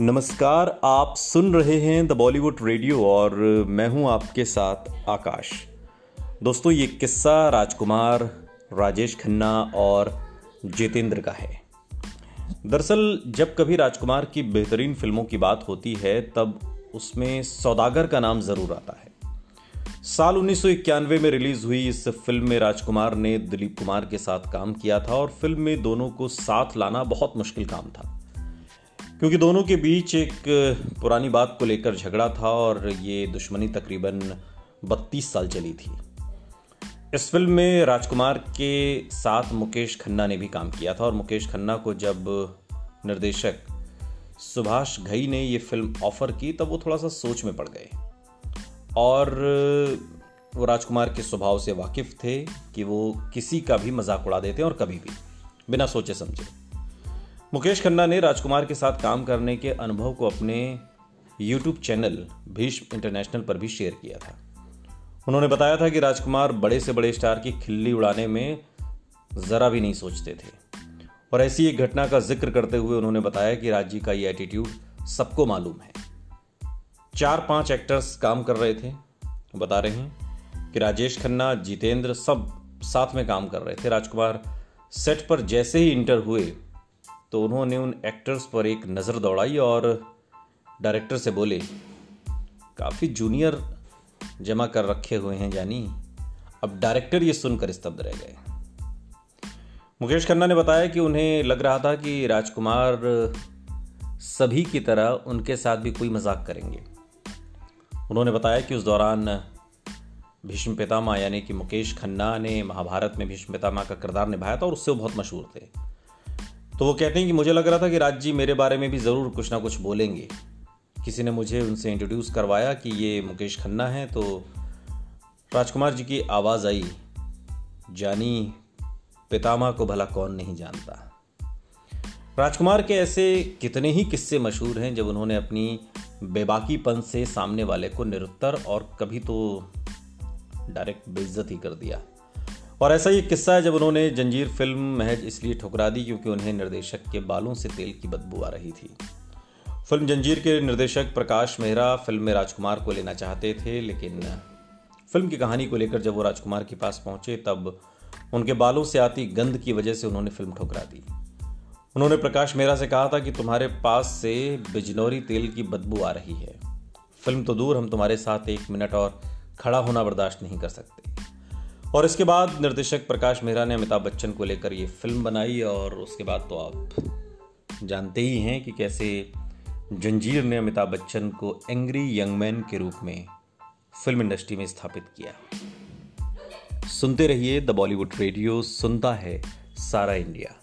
नमस्कार, आप सुन रहे हैं द बॉलीवुड रेडियो और मैं हूँ आपके साथ आकाश। दोस्तों, ये किस्सा राजकुमार, राजेश खन्ना और जितेंद्र का है। दरअसल, जब कभी राजकुमार की बेहतरीन फ़िल्मों की बात होती है, तब उसमें सौदागर का नाम ज़रूर आता है। साल उन्नीस सौ इक्यानवे में रिलीज़ हुई इस फ़िल्म में राजकुमार ने दिलीप कुमार के साथ काम किया था और फ़िल्म में दोनों को साथ लाना बहुत मुश्किल काम था। क्योंकि दोनों के बीच एक पुरानी बात को लेकर झगड़ा था और ये दुश्मनी तकरीबन 32 साल चली थी। इस फ़िल्म में राजकुमार के साथ मुकेश खन्ना ने भी काम किया था और मुकेश खन्ना को जब निर्देशक सुभाष घई ने ये फ़िल्म ऑफ़र की, तब वो थोड़ा सा सोच में पड़ गए। और वो राजकुमार के स्वभाव से वाकिफ थे कि वो किसी का भी मज़ाक उड़ा देते हैं और कभी भी, बिना सोचे समझे। मुकेश खन्ना ने राजकुमार के साथ काम करने के अनुभव को अपने यूट्यूब चैनल भीष्म इंटरनेशनल पर भी शेयर किया था। उन्होंने बताया था कि राजकुमार बड़े से बड़े स्टार की खिल्ली उड़ाने में ज़रा भी नहीं सोचते थे। और ऐसी एक घटना का ज़िक्र करते हुए उन्होंने बताया कि राज़ी का ये एटीट्यूड सबको मालूम है। चार पाँच एक्टर्स काम कर रहे थे। बता रहे हैं कि राजेश खन्ना, जितेंद्र सब साथ में काम कर रहे थे। राजकुमार सेट पर जैसे ही इंटर हुए तो उन्होंने उन एक्टर्स पर एक नज़र दौड़ाई और डायरेक्टर से बोले, काफ़ी जूनियर जमा कर रखे हुए हैं जानी अब डायरेक्टर ये सुनकर स्तब्ध रह गए। मुकेश खन्ना ने बताया कि उन्हें लग रहा था कि राजकुमार सभी की तरह उनके साथ भी कोई मज़ाक करेंगे। उन्होंने बताया कि उस दौरान भीष्म पितामा यानी कि मुकेश खन्ना ने महाभारत में भीष्म पितामा का किरदार निभाया था और उससे वो बहुत मशहूर थे। तो वो कहते हैं कि मुझे लग रहा था कि राज जी मेरे बारे में भी ज़रूर कुछ ना कुछ बोलेंगे। किसी ने मुझे उनसे इंट्रोड्यूस करवाया कि ये मुकेश खन्ना है तो राजकुमार जी की आवाज़ आई, जानी पितामा को भला कौन नहीं जानता। राजकुमार के ऐसे कितने ही किस्से मशहूर हैं, जब उन्होंने अपनी बेबाकीपन से सामने वाले को निरुत्तर और कभी तो डायरेक्ट बेइज्जत ही कर दिया। और ऐसा ही किस्सा है जब उन्होंने जंजीर फ़िल्म महज इसलिए ठुकरा दी क्योंकि उन्हें निर्देशक के बालों से तेल की बदबू आ रही थी। फ़िल्म जंजीर के निर्देशक प्रकाश मेहरा फ़िल्म में राजकुमार को लेना चाहते थे, लेकिन फ़िल्म की कहानी को लेकर जब वो राजकुमार के पास पहुँचे, तब उनके बालों से आती गंद की वजह से उन्होंने फ़िल्म ठुकरा दी। उन्होंने प्रकाश मेहरा से कहा था कि तुम्हारे पास से बिजनौरी तेल की बदबू आ रही है। फ़िल्म तो दूर, हम तुम्हारे साथ एक मिनट और खड़ा होना बर्दाश्त नहीं कर सकते। और इसके बाद निर्देशक प्रकाश मेहरा ने अमिताभ बच्चन को लेकर ये फ़िल्म बनाई और उसके बाद तो आप जानते ही हैं कि कैसे जंजीर ने अमिताभ बच्चन को एंग्री यंग मैन के रूप में फ़िल्म इंडस्ट्री में स्थापित किया। सुनते रहिए द बॉलीवुड रेडियो, सुनता है सारा इंडिया।